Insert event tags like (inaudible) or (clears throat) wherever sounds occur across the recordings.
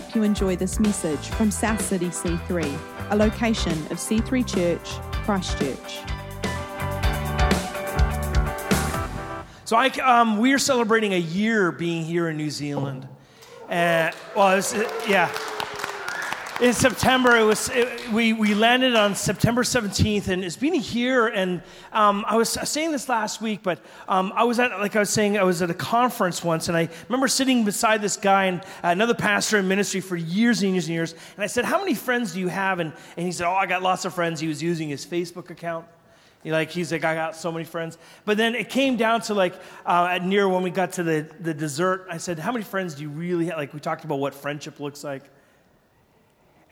hope you enjoy this message from South City C3, a location of C3 Church, Christchurch. So I, um, we're celebrating a year being here in New Zealand. Uh, well, was, yeah. In September, it was it, we, we landed on September 17th, and it's been a year. And um, I was saying this last week, but um, I was at, like I was saying, I was at a conference once, and I remember sitting beside this guy and another pastor in ministry for years and years and years. And I said, "How many friends do you have?" And, and he said, "Oh, I got lots of friends." He was using his Facebook account. Like he's like, I got so many friends. But then it came down to like uh, at near when we got to the, the dessert, I said, How many friends do you really have? Like we talked about what friendship looks like.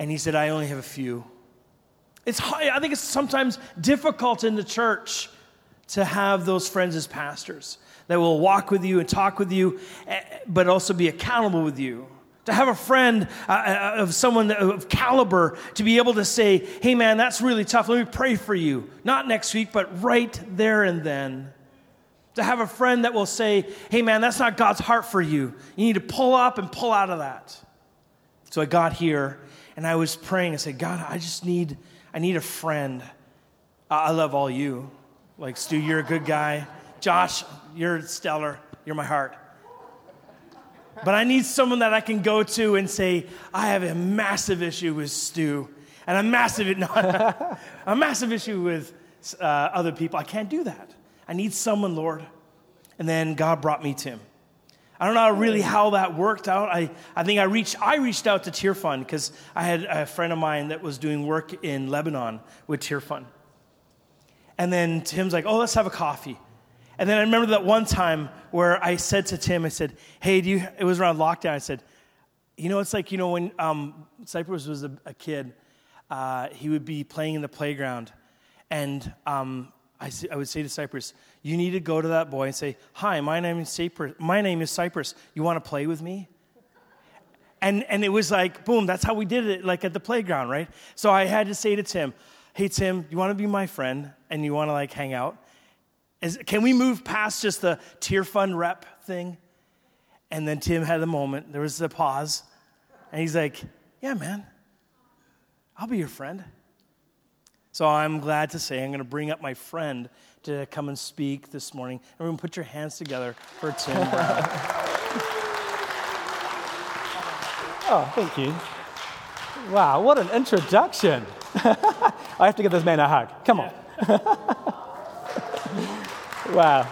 And he said, I only have a few. It's I think it's sometimes difficult in the church to have those friends as pastors that will walk with you and talk with you, eh, but also be accountable with you to have a friend uh, uh, of someone of caliber to be able to say, hey man, that's really tough. Let me pray for you. Not next week, but right there and then. To have a friend that will say, hey man, that's not God's heart for you. You need to pull up and pull out of that. So I got here and I was praying. I said, God, I just need, I need a friend. I love all you. Like, Stu, you're a good guy. Josh, you're stellar. You're my heart. But I need someone that I can go to and say, I have a massive issue with Stu, and a massive, (laughs) no, a massive issue with uh, other people. I can't do that. I need someone, Lord. And then God brought me Tim. I don't know really how that worked out. I, I think I reached, I reached out to Tear Fund because I had a friend of mine that was doing work in Lebanon with Tear Fund. And then Tim's like, oh, let's have a coffee. And then I remember that one time where I said to Tim, I said, hey, do you, it was around lockdown. I said, you know, it's like, you know, when um, Cypress was a, a kid, uh, he would be playing in the playground. And um, I, I, would say to Cypress, you need to go to that boy and say, hi, my name is Cypress. My name is. You want to play with me? And, and it was like, boom, that's how we did it, like at the playground, right? So I had to say to Tim, hey, Tim, you want to be my friend and you want to like hang out? Is, can we move past just the Tear Fund rep thing? And then Tim had a moment. There was a pause. And he's like, Yeah, man, I'll be your friend. So I'm glad to say I'm going to bring up my friend to come and speak this morning. Everyone, put your hands together for Tim Brown. (laughs) oh, thank you. Wow, what an introduction. (laughs) I have to give this man a hug. Come on. (laughs) Wow.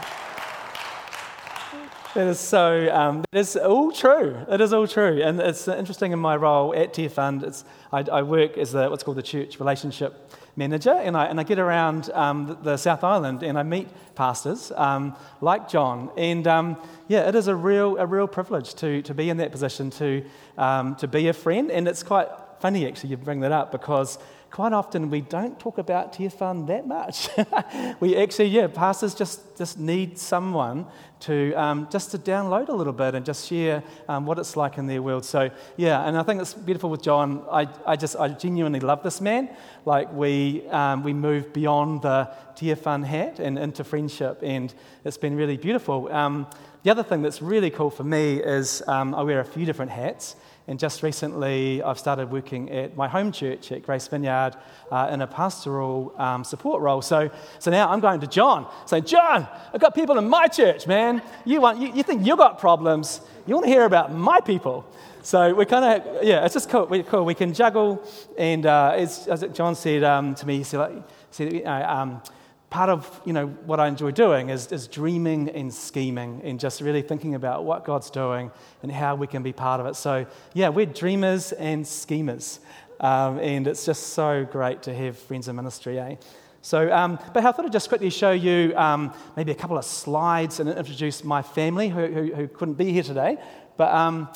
That is so, um, that is all true. It is all true. And it's interesting in my role at Tear Fund, it's, I, I work as the, what's called the church relationship manager, and I, and I get around um, the, the, South Island and I meet pastors um, like John. And um, yeah, it is a real, a real privilege to, to be in that position, to, um, to be a friend. And it's quite funny, actually, you bring that up because quite often we don't talk about Tear Fund that much. (laughs) we actually, yeah, pastors just, just need someone to um, just to download a little bit and just share um, what it's like in their world. So yeah, and I think it's beautiful with John. I, I just I genuinely love this man. Like we um, we move beyond the Tear Fund hat and into friendship, and it's been really beautiful. Um, the other thing that's really cool for me is um, I wear a few different hats. And just recently, I've started working at my home church at Grace Vineyard uh, in a pastoral um, support role. So, so now I'm going to John, saying, John, I've got people in my church, man. You, want, you, you think you've got problems. You want to hear about my people. So we're kind of, yeah, it's just cool. We're cool. We can juggle. And uh, as, as John said um, to me, he said, like, said um, part of you know what I enjoy doing is, is dreaming and scheming and just really thinking about what God's doing and how we can be part of it. So yeah, we're dreamers and schemers, um, and it's just so great to have friends in ministry, eh? So, um, but I thought I'd just quickly show you um, maybe a couple of slides and introduce my family who, who, who couldn't be here today. But um,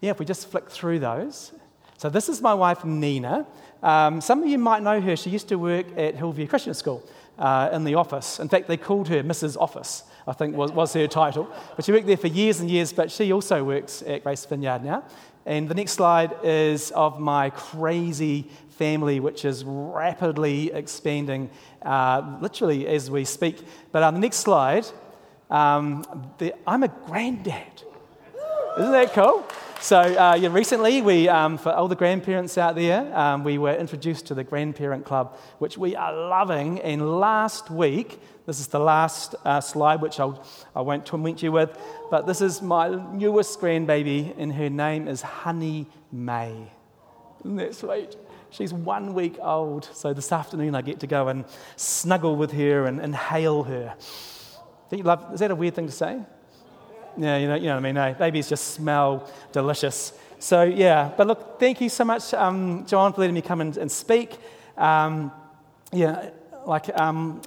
yeah, if we just flick through those. So this is my wife Nina. Um, some of you might know her. She used to work at Hillview Christian School uh, in the office. In fact, they called her Mrs. Office, I think was, was her title. But she worked there for years and years, but she also works at Grace Vineyard now. And the next slide is of my crazy family, which is rapidly expanding, uh, literally as we speak. But on the next slide, um, the, I'm a granddad. Isn't that cool? So, uh, yeah, recently, we, um, for all the grandparents out there, um, we were introduced to the Grandparent Club, which we are loving. And last week, this is the last uh, slide, which I'll, I won't torment you with, but this is my newest grandbaby, and her name is Honey May. Isn't that sweet? She's one week old, so this afternoon I get to go and snuggle with her and inhale her. Love, is that a weird thing to say? Yeah, you know, you know what I mean. No, babies just smell delicious. So, yeah, but look, thank you so much, um, John, for letting me come and, and speak. Um, yeah, like, um,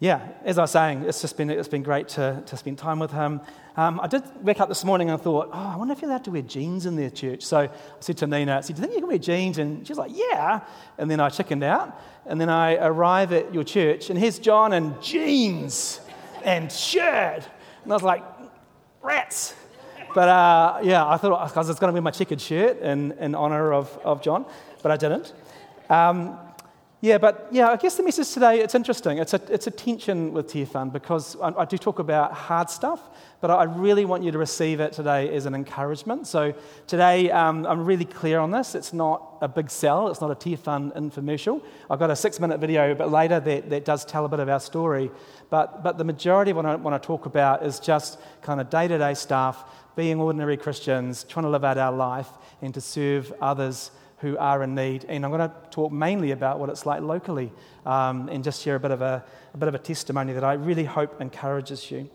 yeah, as I was saying, it's just been, it's been great to, to spend time with him. Um, I did wake up this morning and I thought, oh, I wonder if you're allowed to wear jeans in their church. So I said to Nina, I said, do you think you can wear jeans? And she's like, yeah. And then I chickened out. And then I arrive at your church and here's John in jeans and shirt. And I was like, rats. But uh, yeah, I thought I was going to be my checkered shirt in, in honor of, of John, but I didn't. Um, yeah, but yeah, I guess the message today, it's interesting. It's a, it's a tension with Tearfund because I, I, do talk about hard stuff, but I really want you to receive it today as an encouragement. So today, um, I'm really clear on this. It's not a big sell, it's not a Tearfund infomercial. I've got a six minute video a bit later that, that does tell a bit of our story. But, but the majority of what I want to talk about is just kind of day to day stuff, being ordinary Christians, trying to live out our life and to serve others who are in need. And I'm going to talk mainly about what it's like locally um, and just share a bit, of a, a bit of a testimony that I really hope encourages you.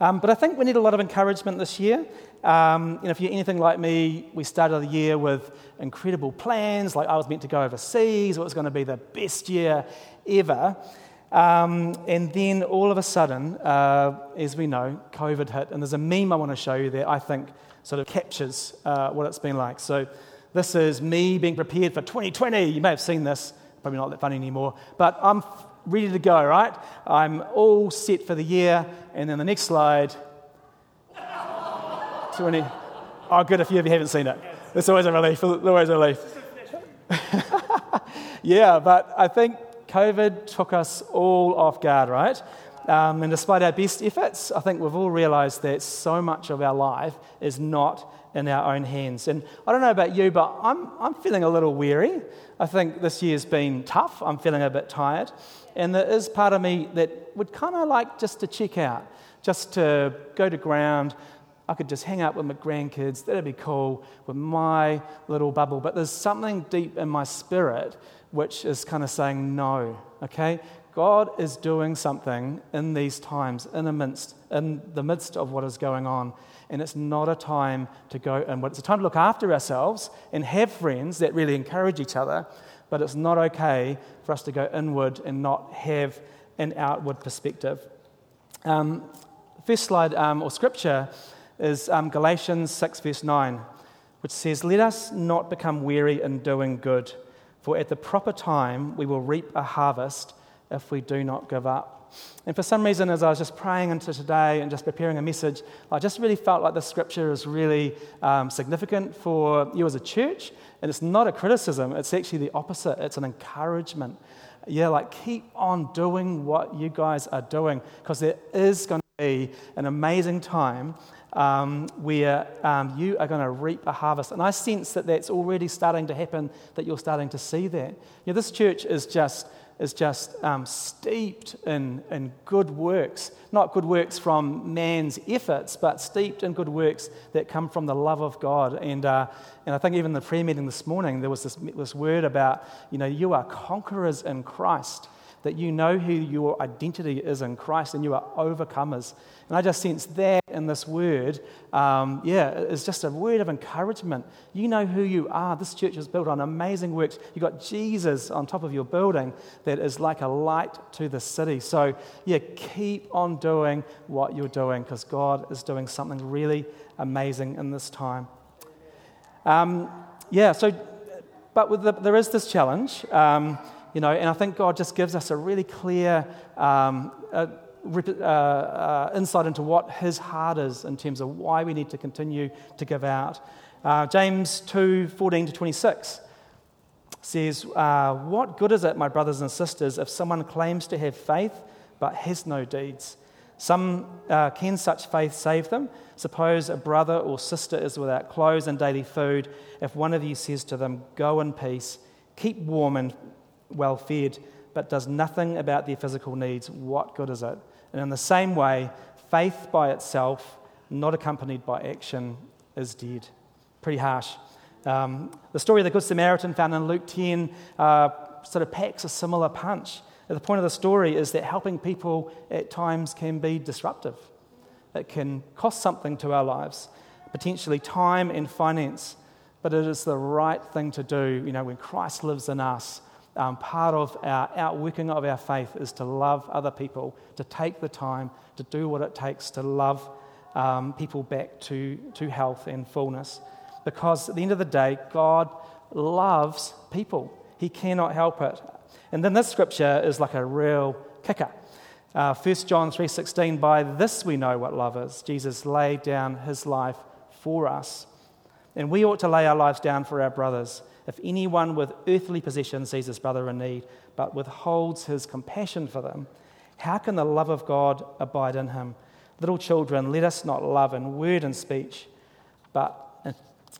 Um, but I think we need a lot of encouragement this year. Um, you know, if you're anything like me, we started the year with incredible plans, like I was meant to go overseas, it was going to be the best year ever. Um, and then all of a sudden, uh, as we know, COVID hit. And there's a meme I want to show you that I think sort of captures uh, what it's been like. So this is me being prepared for 2020. You may have seen this, probably not that funny anymore, but I'm ready to go, right? I'm all set for the year. And then the next slide (laughs) 20. Oh, good if you haven't seen it. It's always a relief. It's always a relief. (laughs) yeah, but I think COVID took us all off guard, right? Um, and despite our best efforts, I think we've all realized that so much of our life is not in our own hands. And I don't know about you, but I'm, I'm feeling a little weary. I think this year's been tough. I'm feeling a bit tired. And there is part of me that would kind of like just to check out, just to go to ground. I could just hang out with my grandkids. That'd be cool with my little bubble. But there's something deep in my spirit which is kind of saying no, okay? God is doing something in these times, in the midst, in the midst of what is going on and it's not a time to go inward. It's a time to look after ourselves and have friends that really encourage each other, but it's not okay for us to go inward and not have an outward perspective. Um, first slide um, or scripture is um, Galatians 6, verse 9, which says, Let us not become weary in doing good, for at the proper time we will reap a harvest if we do not give up. And for some reason, as I was just praying into today and just preparing a message, I just really felt like this scripture is really um, significant for you as a church. And it's not a criticism, it's actually the opposite. It's an encouragement. Yeah, like keep on doing what you guys are doing because there is going to be an amazing time um, where um, you are going to reap a harvest. And I sense that that's already starting to happen, that you're starting to see that. You know, this church is just is just um, steeped in, in good works. Not good works from man's efforts, but steeped in good works that come from the love of God. And, uh, and I think even the prayer meeting this morning, there was this, this word about, you know, you are conquerors in Christ that you know who your identity is in Christ and you are overcomers. And I just sense that in this word, um, yeah, it's just a word of encouragement. You know who you are. This church is built on amazing works. You've got Jesus on top of your building that is like a light to the city. So, yeah, keep on doing what you're doing because God is doing something really amazing in this time. Um, yeah, so, but the, there is this challenge. Um, you know, and I think God just gives us a really clear um, uh, uh, insight into what His heart is in terms of why we need to continue to give out. Uh, James 2 14 to 26 says, uh, What good is it, my brothers and sisters, if someone claims to have faith but has no deeds? Some uh, can such faith save them? Suppose a brother or sister is without clothes and daily food. If one of you says to them, Go in peace, keep warm and well fed, but does nothing about their physical needs, what good is it? And in the same way, faith by itself, not accompanied by action, is dead. Pretty harsh. Um, the story of the Good Samaritan found in Luke 10 uh, sort of packs a similar punch. The point of the story is that helping people at times can be disruptive. It can cost something to our lives, potentially time and finance, but it is the right thing to do. You know, when Christ lives in us, um, part of our outworking of our faith is to love other people, to take the time to do what it takes to love um, people back to, to health and fullness. Because at the end of the day, God loves people. He cannot help it. And then this scripture is like a real kicker. Uh, 1 John 3:16 by this we know what love is. Jesus laid down his life for us. And we ought to lay our lives down for our brothers. If anyone with earthly possessions sees his brother in need, but withholds his compassion for them, how can the love of God abide in him? Little children, let us not love in word and speech, but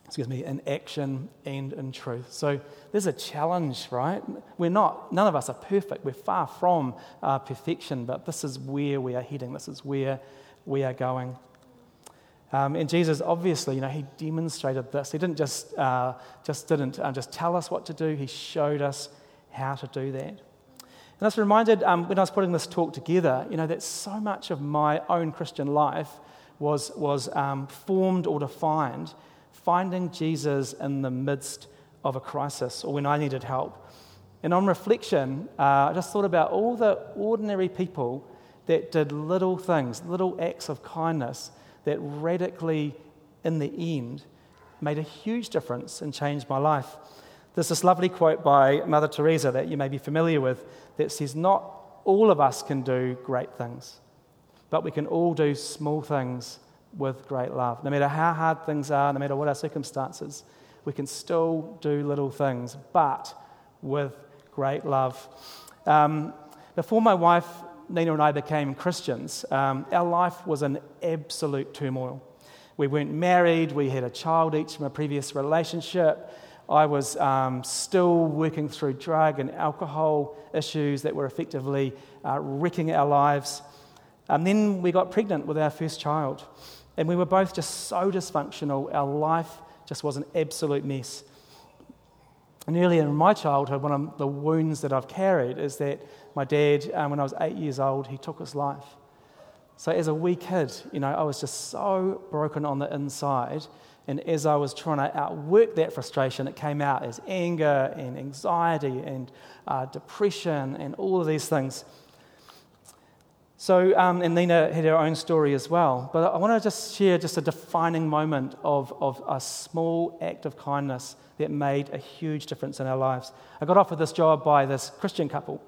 excuse me, in action and in truth. So there's a challenge, right? We're not, none of us are perfect. We're far from uh, perfection, but this is where we are heading. This is where we are going. Um, and Jesus, obviously, you know, he demonstrated this. He didn't just, uh, just didn't uh, just tell us what to do. He showed us how to do that. And I was reminded um, when I was putting this talk together, you know, that so much of my own Christian life was, was um, formed or defined finding Jesus in the midst of a crisis or when I needed help. And on reflection, uh, I just thought about all the ordinary people that did little things, little acts of kindness that radically, in the end, made a huge difference and changed my life. There's this lovely quote by Mother Teresa that you may be familiar with that says, Not all of us can do great things, but we can all do small things with great love. No matter how hard things are, no matter what our circumstances, we can still do little things, but with great love. Um, before my wife Nina and I became Christians, um, our life was an absolute turmoil. We weren't married, we had a child each from a previous relationship. I was um, still working through drug and alcohol issues that were effectively uh, wrecking our lives. And then we got pregnant with our first child. And we were both just so dysfunctional. Our life just was an absolute mess. And earlier in my childhood, one of the wounds that I've carried is that my dad, um, when I was eight years old, he took his life. So as a wee kid, you know, I was just so broken on the inside. And as I was trying to outwork that frustration, it came out as anger and anxiety and uh, depression and all of these things. So, um, and Nina had her own story as well. But I want to just share just a defining moment of, of a small act of kindness that made a huge difference in our lives. I got offered this job by this Christian couple.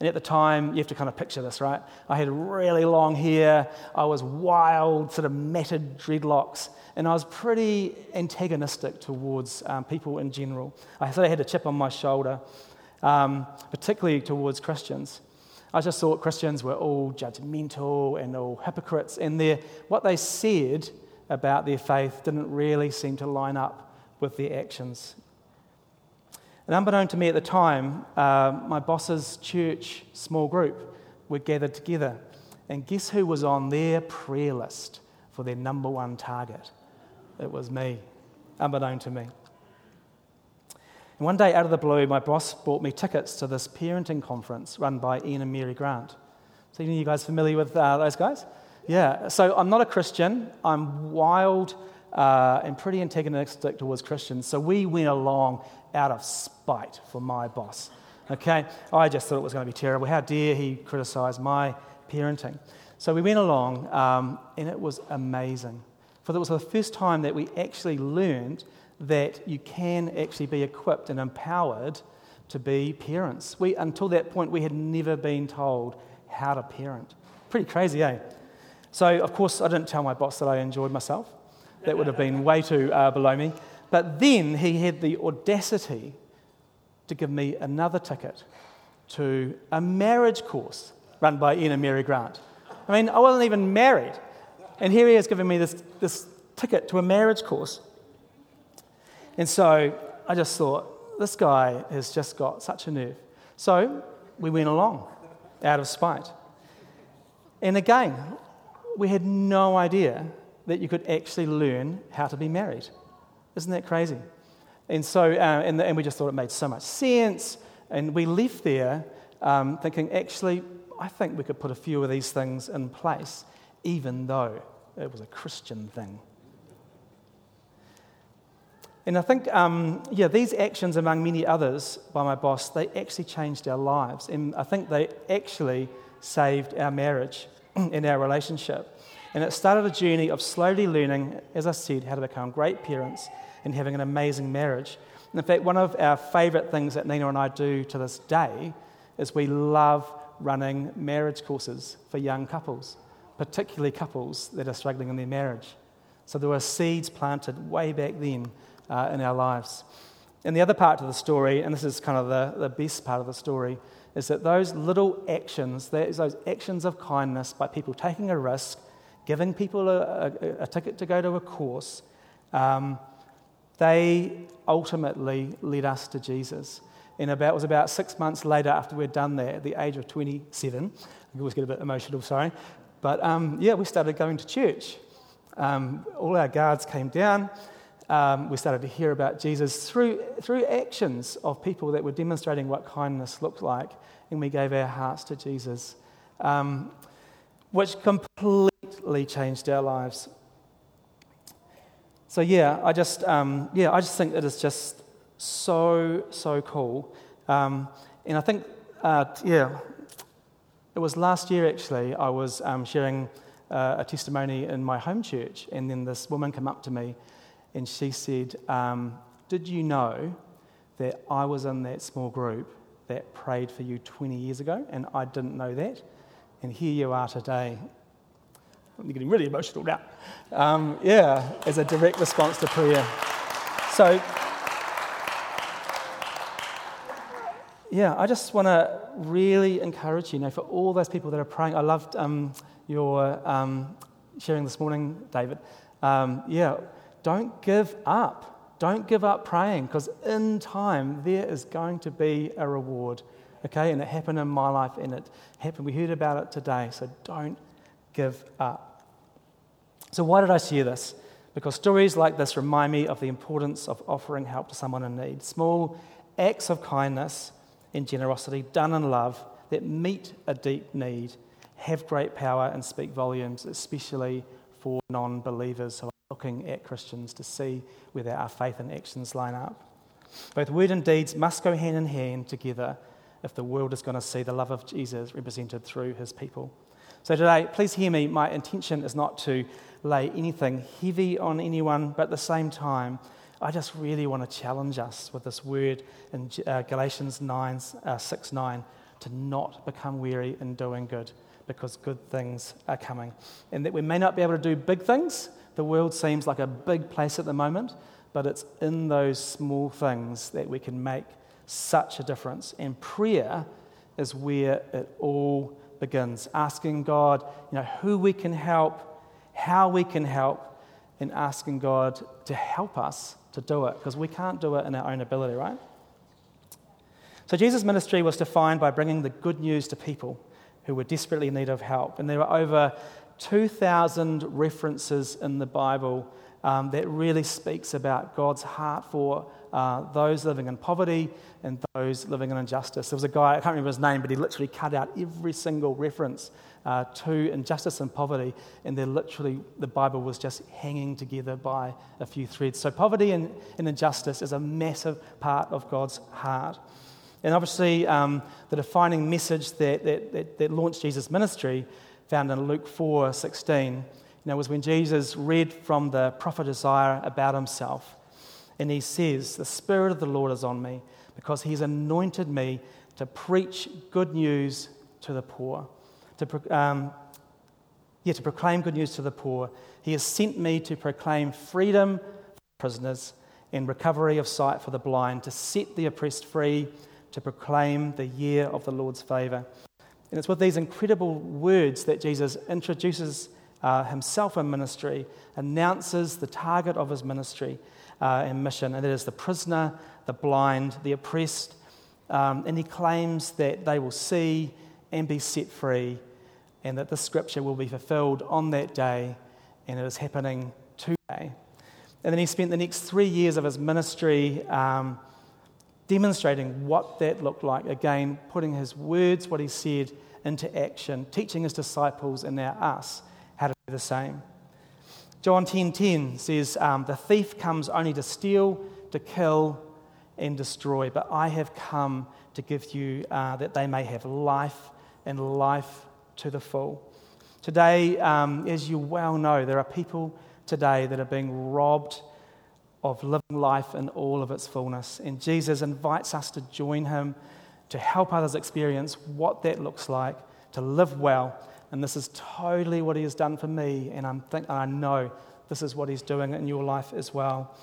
And at the time, you have to kind of picture this, right? I had really long hair, I was wild, sort of matted dreadlocks, and I was pretty antagonistic towards um, people in general. I sort of had a chip on my shoulder, um, particularly towards Christians. I just thought Christians were all judgmental and all hypocrites, and what they said about their faith didn't really seem to line up with their actions. And unbeknown to me at the time, uh, my boss's church small group were gathered together. And guess who was on their prayer list for their number one target? It was me, unbeknown to me. And one day, out of the blue, my boss bought me tickets to this parenting conference run by Ian and Mary Grant. So, any of you guys familiar with uh, those guys? Yeah. So, I'm not a Christian. I'm wild uh, and pretty antagonistic towards Christians. So we went along out of spite for my boss. Okay? I just thought it was going to be terrible. How dare he criticize my parenting? So we went along, um, and it was amazing. For it was the first time that we actually learned that you can actually be equipped and empowered to be parents. We, until that point, we had never been told how to parent. Pretty crazy, eh? So, of course, I didn't tell my boss that I enjoyed myself. That would have been way too uh, below me. But then he had the audacity to give me another ticket to a marriage course run by Ian and Mary Grant. I mean, I wasn't even married. And here he is giving me this, this ticket to a marriage course. And so I just thought, this guy has just got such a nerve. So we went along out of spite. And again, we had no idea that you could actually learn how to be married. Isn't that crazy? And so, uh, and, and, we just thought it made so much sense. And we left there um, thinking, actually, I think we could put a few of these things in place, even though it was a Christian thing. And I think, um, yeah, these actions, among many others by my boss, they actually changed our lives. And I think they actually saved our marriage (clears throat) and our relationship. And it started a journey of slowly learning, as I said, how to become great parents and having an amazing marriage. And in fact, one of our favourite things that Nina and I do to this day is we love running marriage courses for young couples, particularly couples that are struggling in their marriage. So there were seeds planted way back then uh, in our lives. And the other part of the story, and this is kind of the, the best part of the story, is that those little actions, those actions of kindness by people taking a risk, giving people a, a, a ticket to go to a course, um, they ultimately led us to Jesus. And about, it was about six months later after we'd done that, at the age of 27, I always get a bit emotional, sorry, but um, yeah, we started going to church. Um, all our guards came down um, we started to hear about Jesus through, through actions of people that were demonstrating what kindness looked like, and we gave our hearts to Jesus, um, which completely changed our lives. So yeah, I just um, yeah, I just think it is just so so cool, um, and I think uh, yeah, it was last year actually. I was um, sharing uh, a testimony in my home church, and then this woman came up to me and she said, um, Did you know that I was in that small group that prayed for you 20 years ago? And I didn't know that. And here you are today. I'm getting really emotional now. Um, yeah, as a direct response to prayer. So, yeah, I just want to really encourage you, you know, for all those people that are praying. I loved um, your um, sharing this morning, David. Um, yeah, don't give up. Don't give up praying because in time there is going to be a reward. Okay, and it happened in my life and it happened. We heard about it today, so don't give up. So, why did I share this? Because stories like this remind me of the importance of offering help to someone in need. Small acts of kindness and generosity done in love that meet a deep need have great power and speak volumes, especially for non believers looking at Christians to see whether our faith and actions line up. Both word and deeds must go hand in hand together if the world is going to see the love of Jesus represented through his people. So today, please hear me. My intention is not to lay anything heavy on anyone, but at the same time, I just really want to challenge us with this word in uh, Galatians 9, uh, 6 9 to not become weary in doing good because good things are coming. And that we may not be able to do big things, the world seems like a big place at the moment, but it's in those small things that we can make such a difference. And prayer is where it all begins. Asking God, you know, who we can help, how we can help, and asking God to help us to do it, because we can't do it in our own ability, right? So Jesus' ministry was defined by bringing the good news to people who were desperately in need of help. And there were over 2,000 references in the Bible um, that really speaks about God's heart for uh, those living in poverty and those living in injustice. There was a guy, I can't remember his name, but he literally cut out every single reference uh, to injustice and poverty, and they're literally, the Bible was just hanging together by a few threads. So, poverty and, and injustice is a massive part of God's heart. And obviously, um, the defining message that, that, that, that launched Jesus' ministry found in Luke 4 16, you know, was when Jesus read from the prophet Isaiah about himself. And he says, The Spirit of the Lord is on me because he's anointed me to preach good news to the poor, to, um, yeah, to proclaim good news to the poor. He has sent me to proclaim freedom for prisoners and recovery of sight for the blind, to set the oppressed free, to proclaim the year of the Lord's favour. And it's with these incredible words that Jesus introduces uh, himself in ministry, announces the target of his ministry uh, and mission, and that is the prisoner, the blind, the oppressed. Um, and he claims that they will see and be set free, and that the scripture will be fulfilled on that day, and it is happening today. And then he spent the next three years of his ministry um, demonstrating what that looked like. Again, putting his words, what he said, into action, teaching his disciples and now us how to do the same. John 10:10 10, 10 says, um, "The thief comes only to steal, to kill, and destroy. But I have come to give you uh, that they may have life and life to the full." Today, um, as you well know, there are people today that are being robbed of living life in all of its fullness. And Jesus invites us to join him to help others experience what that looks like, to live well. And this is totally what he has done for me. And I'm think, I know this is what he's doing in your life as well.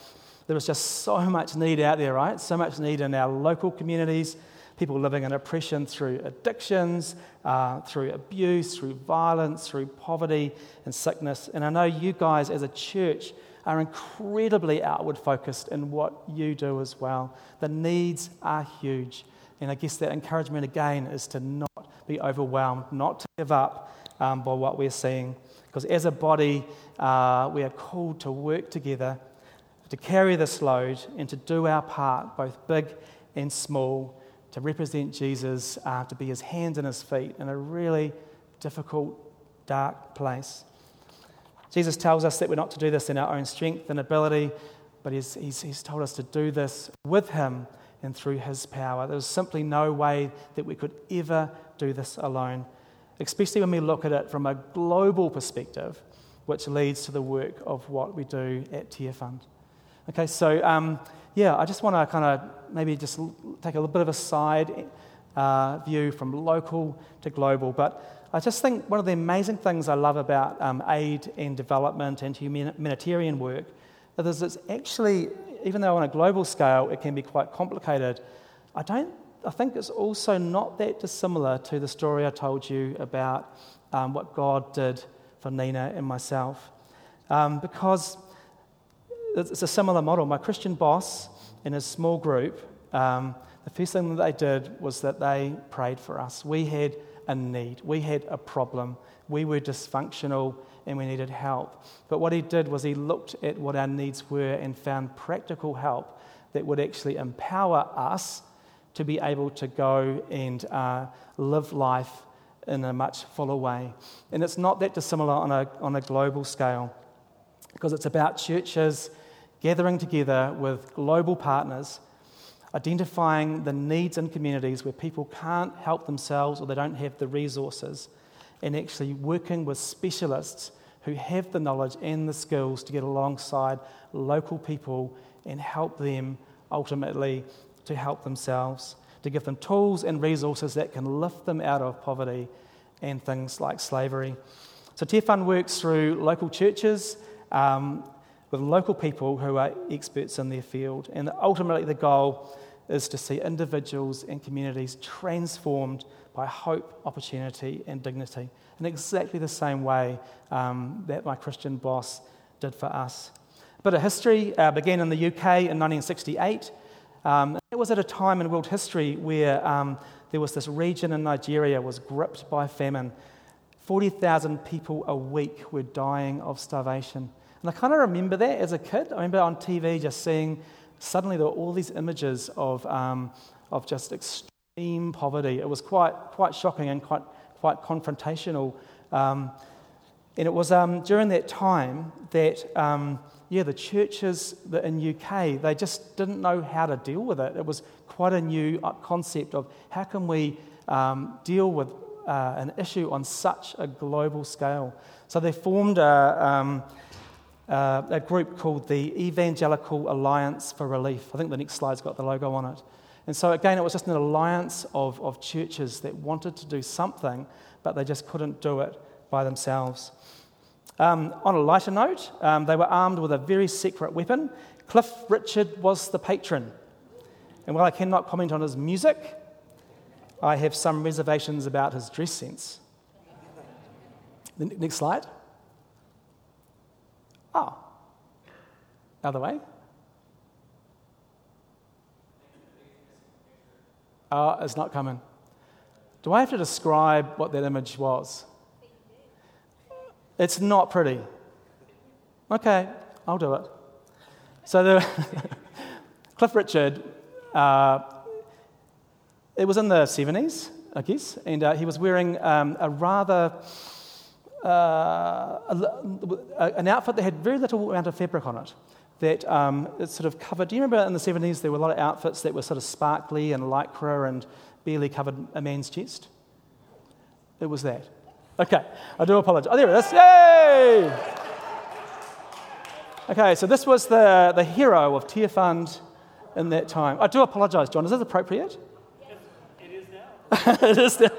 There is just so much need out there, right? So much need in our local communities, people living in oppression through addictions, uh, through abuse, through violence, through poverty and sickness. And I know you guys as a church are incredibly outward focused in what you do as well. The needs are huge. And I guess that encouragement again is to not be overwhelmed, not to give up um, by what we're seeing. Because as a body, uh, we are called to work together, to carry this load, and to do our part, both big and small, to represent Jesus, uh, to be his hands and his feet in a really difficult, dark place. Jesus tells us that we're not to do this in our own strength and ability, but he's, he's, he's told us to do this with him and through his power. There's simply no way that we could ever do this alone, especially when we look at it from a global perspective, which leads to the work of what we do at Tear Fund. Okay, so um, yeah, I just want to kind of maybe just take a little bit of a side uh, view from local to global, but I just think one of the amazing things I love about um, aid and development and humanitarian work is that it's actually, even though on a global scale it can be quite complicated, I don't. I think it's also not that dissimilar to the story I told you about um, what God did for Nina and myself, um, because it's a similar model. My Christian boss in his small group, um, the first thing that they did was that they prayed for us. We had need. We had a problem. We were dysfunctional and we needed help. But what he did was he looked at what our needs were and found practical help that would actually empower us to be able to go and uh, live life in a much fuller way. And it's not that dissimilar on a, on a global scale because it's about churches gathering together with global partners identifying the needs in communities where people can't help themselves or they don't have the resources, and actually working with specialists who have the knowledge and the skills to get alongside local people and help them ultimately to help themselves, to give them tools and resources that can lift them out of poverty and things like slavery. So Tearfund works through local churches um, with local people who are experts in their field. And ultimately, the goal is to see individuals and communities transformed by hope, opportunity, and dignity in exactly the same way um, that my Christian boss did for us. But A history uh, began in the UK in 1968. Um, it was at a time in world history where um, there was this region in Nigeria was gripped by famine. 40,000 people a week were dying of starvation. And I kind of remember that as a kid. I remember on TV just seeing suddenly there were all these images of, um, of just extreme poverty. It was quite, quite shocking and quite, quite confrontational. Um, and it was um, during that time that, um, yeah, the churches in UK, they just didn't know how to deal with it. It was quite a new uh, concept of how can we um, deal with uh, an issue on such a global scale. So they formed a, um, uh, a group called the Evangelical Alliance for Relief. I think the next slide's got the logo on it. And so, again, it was just an alliance of, of churches that wanted to do something, but they just couldn't do it by themselves. Um, on a lighter note, um, they were armed with a very secret weapon. Cliff Richard was the patron. And while I cannot comment on his music, I have some reservations about his dress sense. The next slide. Oh, other way. Oh, it's not coming. Do I have to describe what that image was? It's not pretty. Okay, I'll do it. So the (laughs) Cliff Richard, uh, it was in the 70s, I guess, and uh, he was wearing um, a rather uh, an outfit that had very little amount of fabric on it. That um, it sort of covered. Do you remember in the 70s there were a lot of outfits that were sort of sparkly and lycra and barely covered a man's chest? It was that. Okay, I do apologize. Oh, there it is. Yay! Okay, so this was the, the hero of Tear Fund in that time. I do apologize, John. Is this appropriate? Yes, it is now. (laughs) it is now.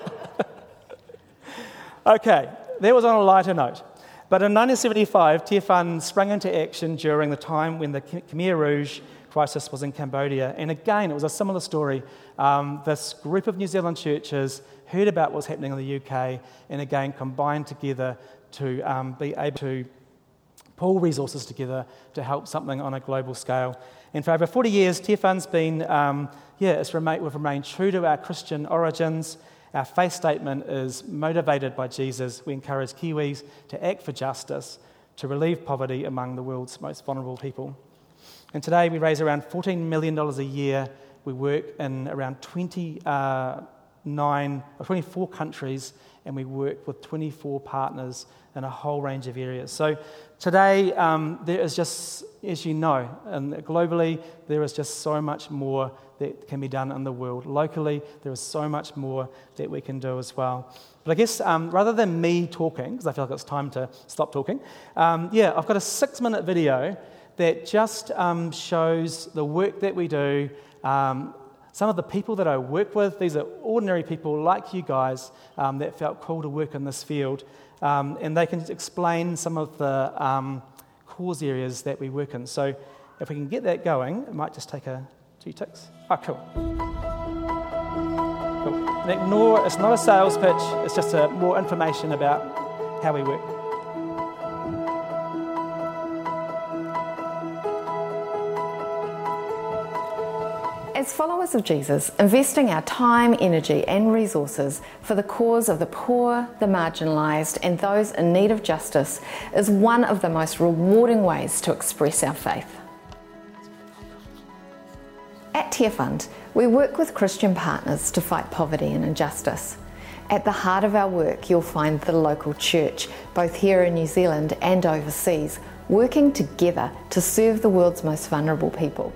(laughs) okay, that was on a lighter note. But in 1975, Tearfund sprang into action during the time when the Khmer Rouge crisis was in Cambodia. And again, it was a similar story. Um, this group of New Zealand churches heard about what was happening in the UK and again combined together to um, be able to pull resources together to help something on a global scale. And for over 40 years, Tearfund's been, um, yeah, it's remained, we've remained true to our Christian origins our faith statement is motivated by Jesus. We encourage Kiwis to act for justice, to relieve poverty among the world's most vulnerable people. And today we raise around $14 million a year. We work in around 29 uh, or 24 countries, and we work with 24 partners in a whole range of areas. So today, um, there is just, as you know, and globally, there is just so much more that can be done in the world. Locally, there is so much more that we can do as well. But I guess um, rather than me talking, because I feel like it's time to stop talking, um, yeah, I've got a six minute video that just um, shows the work that we do. Um, some of the people that I work with, these are ordinary people like you guys um, that felt called to work in this field. Um, and they can explain some of the cause areas that we work in. So if we can get that going, it might just take a Two ticks. Ah, cool. Cool. And ignore, it's not a sales pitch, it's just a, more information about how we work. As followers of Jesus, investing our time, energy, and resources for the cause of the poor, the marginalised, and those in need of justice is one of the most rewarding ways to express our faith. At Tearfund, we work with Christian partners to fight poverty and injustice. At the heart of our work, you'll find the local church, both here in New Zealand and overseas, working together to serve the world's most vulnerable people.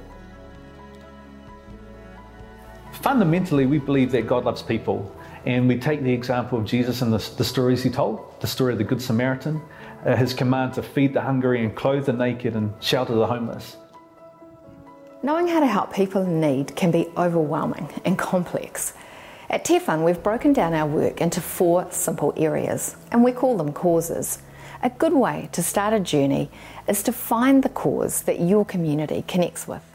Fundamentally, we believe that God loves people, and we take the example of Jesus and the, the stories he told the story of the Good Samaritan, uh, his command to feed the hungry and clothe the naked and shelter the homeless. Knowing how to help people in need can be overwhelming and complex. At Tearfund, we've broken down our work into four simple areas, and we call them causes. A good way to start a journey is to find the cause that your community connects with.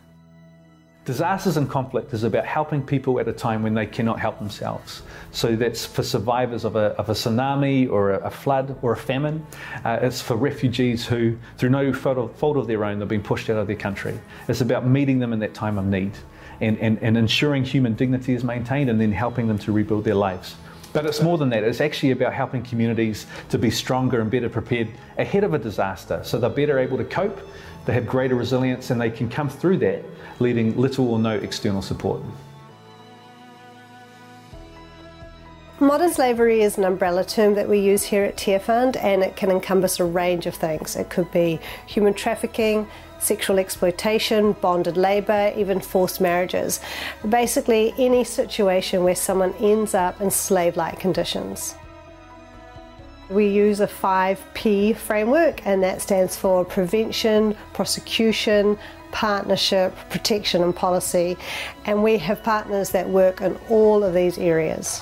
Disasters and conflict is about helping people at a time when they cannot help themselves. So that's for survivors of a, of a tsunami or a, flood or a famine. Uh, it's for refugees who, through no fault of, fault of their own, they've been pushed out of their country. It's about meeting them in that time of need and, and, and ensuring human dignity is maintained and then helping them to rebuild their lives. But it's more than that. It's actually about helping communities to be stronger and better prepared ahead of a disaster so they're better able to cope, they have greater resilience, and they can come through that leading little or no external support. Modern slavery is an umbrella term that we use here at Tearfund and it can encompass a range of things. It could be human trafficking, sexual exploitation, bonded labour, even forced marriages. Basically, any situation where someone ends up in slave like conditions. We use a 5P framework, and that stands for prevention, prosecution, partnership, protection, and policy. And we have partners that work in all of these areas.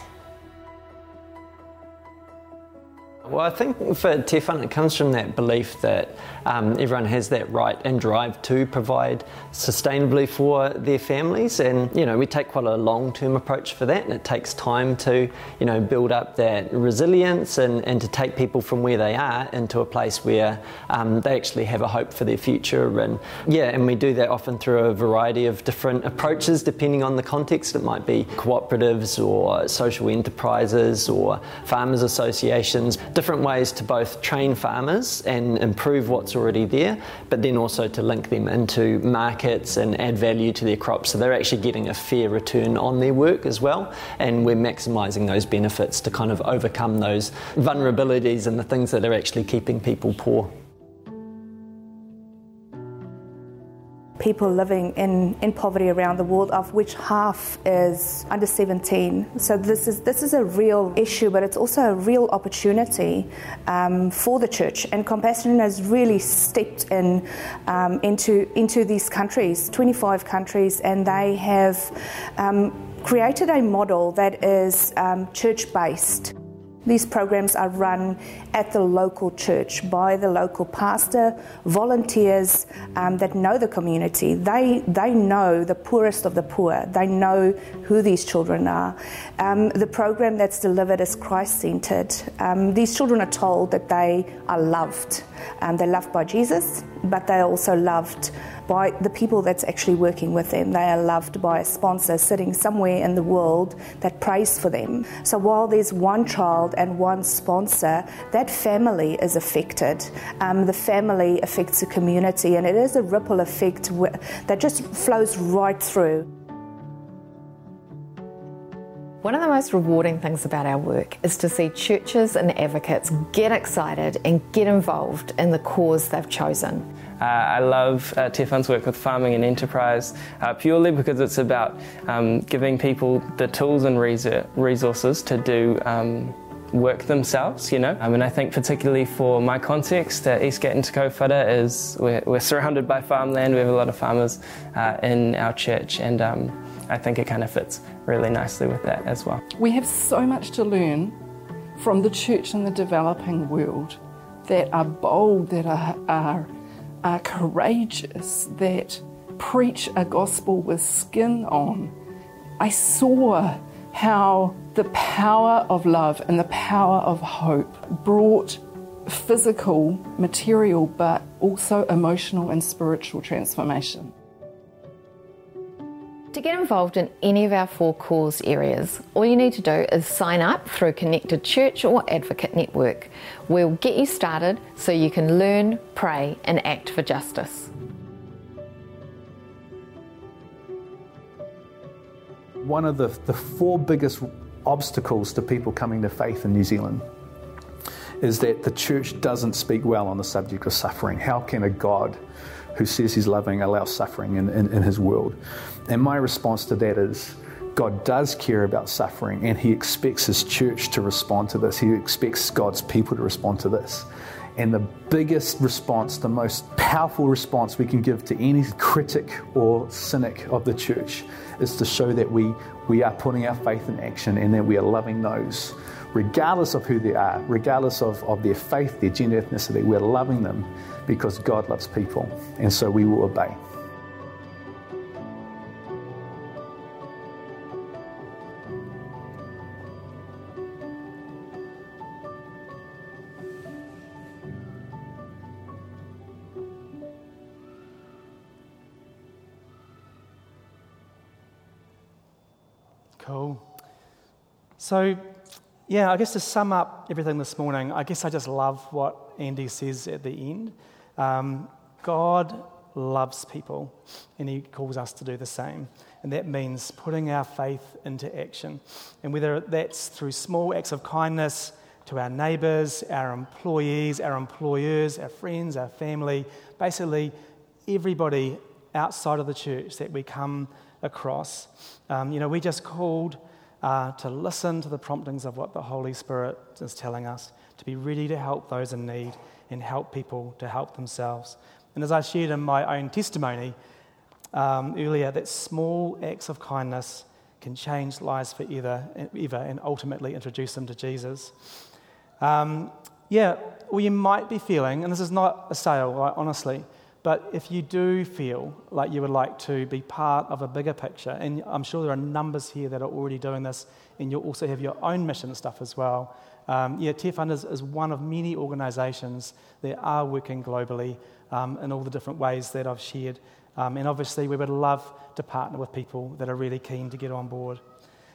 Well, I think for Te Whānau, it comes from that belief that um, everyone has that right and drive to provide sustainably for their families. And, you know, we take quite a long term approach for that, and it takes time to, you know, build up that resilience and, and to take people from where they are into a place where um, they actually have a hope for their future. And, yeah, and we do that often through a variety of different approaches depending on the context. It might be cooperatives or social enterprises or farmers associations different ways to both train farmers and improve what's already there, but then also to link them into markets and add value to their crops. So they're actually getting a fair return on their work as well, and we're maximising those benefits to kind of overcome those vulnerabilities and the things that are actually keeping people poor. People living in, in poverty around the world, of which half is under 17. So this is this is a real issue, but it's also a real opportunity um, for the church. And Compassion has really stepped in um, into into these countries, 25 countries, and they have um, created a model that is um, church based. These programs are run at the local church by the local pastor, volunteers um, that know the community. They, they know the poorest of the poor, they know who these children are. Um, the program that's delivered is Christ centered. Um, these children are told that they are loved. Um, they're loved by Jesus, but they're also loved by the people that's actually working with them. They are loved by a sponsor sitting somewhere in the world that prays for them. So while there's one child and one sponsor, that family is affected. Um, the family affects the community, and it is a ripple effect that just flows right through. One of the most rewarding things about our work is to see churches and advocates get excited and get involved in the cause they've chosen. Uh, I love uh, Te work with farming and enterprise uh, purely because it's about um, giving people the tools and resources to do um, work themselves, you know. Um, and I think particularly for my context, uh, Eastgate and Te Kauwhata is we're, we're, surrounded by farmland. We have a lot of farmers uh, in our church, and um, I think it kind of fits really nicely with that as well. We have so much to learn from the church in the developing world that are bold, that are, are are courageous, that preach a gospel with skin on. I saw how the power of love and the power of hope brought physical, material, but also emotional and spiritual transformation. To get involved in any of our four cause areas, all you need to do is sign up through Connected Church or Advocate Network. We'll get you started so you can learn, pray, and act for justice. One of the, the four biggest obstacles to people coming to faith in New Zealand is that the church doesn't speak well on the subject of suffering. How can a God who says he's loving allow suffering in, in, in his world? And my response to that is God does care about suffering and He expects His church to respond to this. He expects God's people to respond to this. And the biggest response, the most powerful response we can give to any critic or cynic of the church is to show that we, we are putting our faith in action and that we are loving those, regardless of who they are, regardless of, of their faith, their gender, ethnicity. We're loving them because God loves people. And so we will obey. So, yeah, I guess to sum up everything this morning, I guess I just love what Andy says at the end. Um, God loves people, and He calls us to do the same. And that means putting our faith into action. And whether that's through small acts of kindness to our neighbours, our employees, our employers, our friends, our family, basically everybody outside of the church that we come across. Um, you know, we just called uh, to listen to the promptings of what the Holy Spirit is telling us, to be ready to help those in need and help people to help themselves. And as I shared in my own testimony um, earlier, that small acts of kindness can change lives forever, ever, and ultimately introduce them to Jesus. Um, yeah, or you might be feeling, and this is not a sale, right, honestly, but if you do feel like you would like to be part of a bigger picture, and I'm sure there are numbers here that are already doing this, and you'll also have your own mission stuff as well. Um, yeah, Tearfund is, is one of many organisations that are working globally um, in all the different ways that I've shared. Um, and obviously, we would love to partner with people that are really keen to get on board.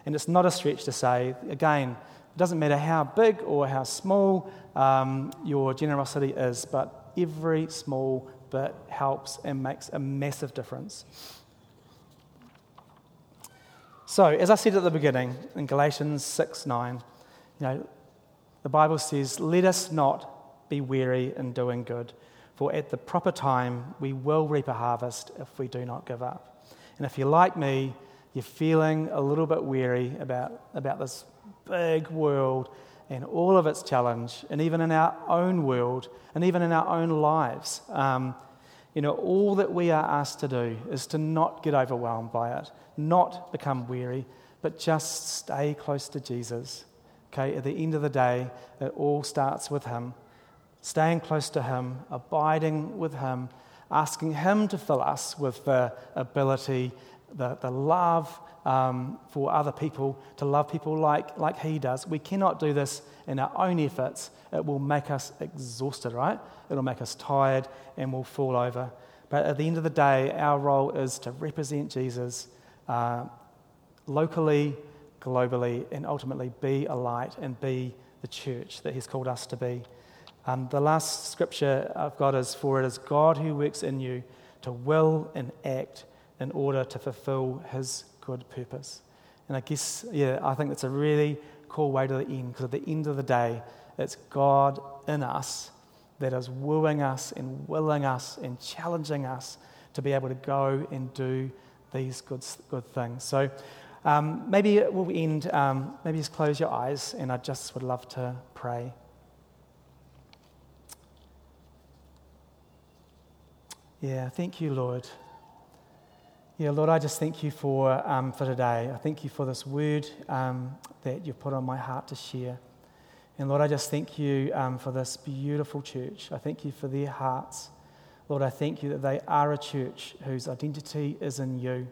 And it's not a stretch to say, again, it doesn't matter how big or how small um, your generosity is, but every small bit helps and makes a massive difference. So, as I said at the beginning in Galatians 6 9, you know, the Bible says, Let us not be weary in doing good, for at the proper time we will reap a harvest if we do not give up. And if you're like me, you're feeling a little bit weary about, about this big world and all of its challenge, and even in our own world, and even in our own lives. Um, you know, all that we are asked to do is to not get overwhelmed by it, not become weary, but just stay close to Jesus. Okay, at the end of the day, it all starts with Him. Staying close to Him, abiding with Him, asking Him to fill us with the ability, the, the love um, for other people, to love people like, like He does. We cannot do this in our own efforts. It will make us exhausted, right? It'll make us tired and we'll fall over. But at the end of the day, our role is to represent Jesus uh, locally, globally, and ultimately be a light and be the church that He's called us to be. Um, the last scripture I've got is for it is God who works in you to will and act in order to fulfill His good purpose. And I guess, yeah, I think that's a really cool way to the end because at the end of the day, it's God in us that is wooing us and willing us and challenging us to be able to go and do these good, good things. So um, maybe we'll end, um, maybe just close your eyes, and I just would love to pray. Yeah, thank you, Lord. Yeah, Lord, I just thank you for, um, for today. I thank you for this word um, that you've put on my heart to share. And Lord, I just thank you um, for this beautiful church. I thank you for their hearts. Lord, I thank you that they are a church whose identity is in you.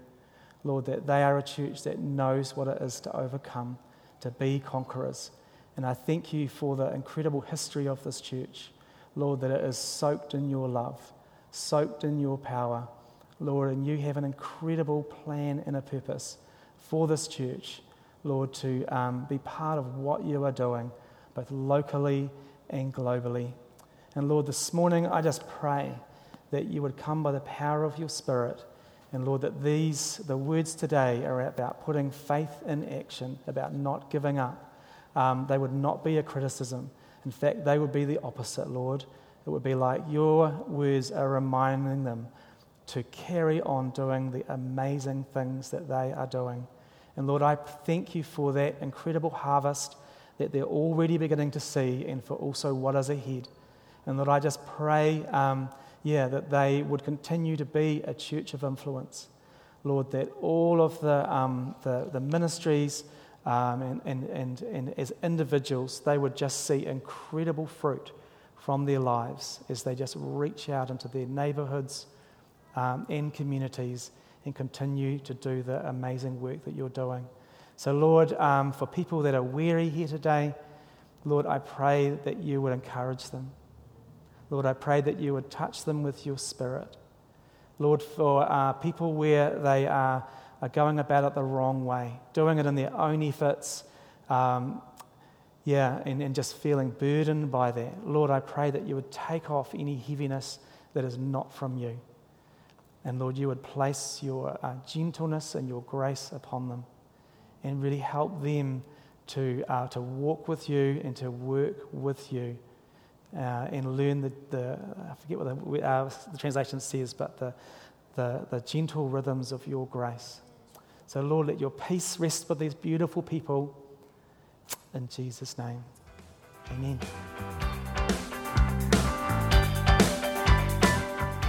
Lord, that they are a church that knows what it is to overcome, to be conquerors. And I thank you for the incredible history of this church. Lord, that it is soaked in your love, soaked in your power. Lord, and you have an incredible plan and a purpose for this church, Lord, to um, be part of what you are doing, both locally and globally. And Lord, this morning I just pray that you would come by the power of your Spirit and Lord, that these, the words today are about putting faith in action, about not giving up. Um, they would not be a criticism. In fact, they would be the opposite, Lord. It would be like your words are reminding them to carry on doing the amazing things that they are doing. And Lord, I thank you for that incredible harvest that they're already beginning to see and for also what is ahead. And Lord, I just pray. Um, yeah, that they would continue to be a church of influence. Lord, that all of the, um, the, the, ministries um, and, and, and, and as individuals, they would just see incredible fruit from their lives as they just reach out into their neighborhoods um, and communities and continue to do the amazing work that you're doing. So, Lord, um, for people that are weary here today, Lord, I pray that you would encourage them. Lord, I pray that you would touch them with your spirit. Lord, for uh, people where they are, are, going about it the wrong way, doing it in their own efforts, um, yeah, and, and just feeling burdened by that. Lord, I pray that you would take off any heaviness that is not from you. And Lord, you would place your uh, gentleness and your grace upon them and really help them to, uh, to walk with you and to work with you uh, and learn the, the, I forget what the, uh, the translation says, but the, the, the gentle rhythms of your grace. So, Lord, let your peace rest with these beautiful people. In Jesus' name, amen.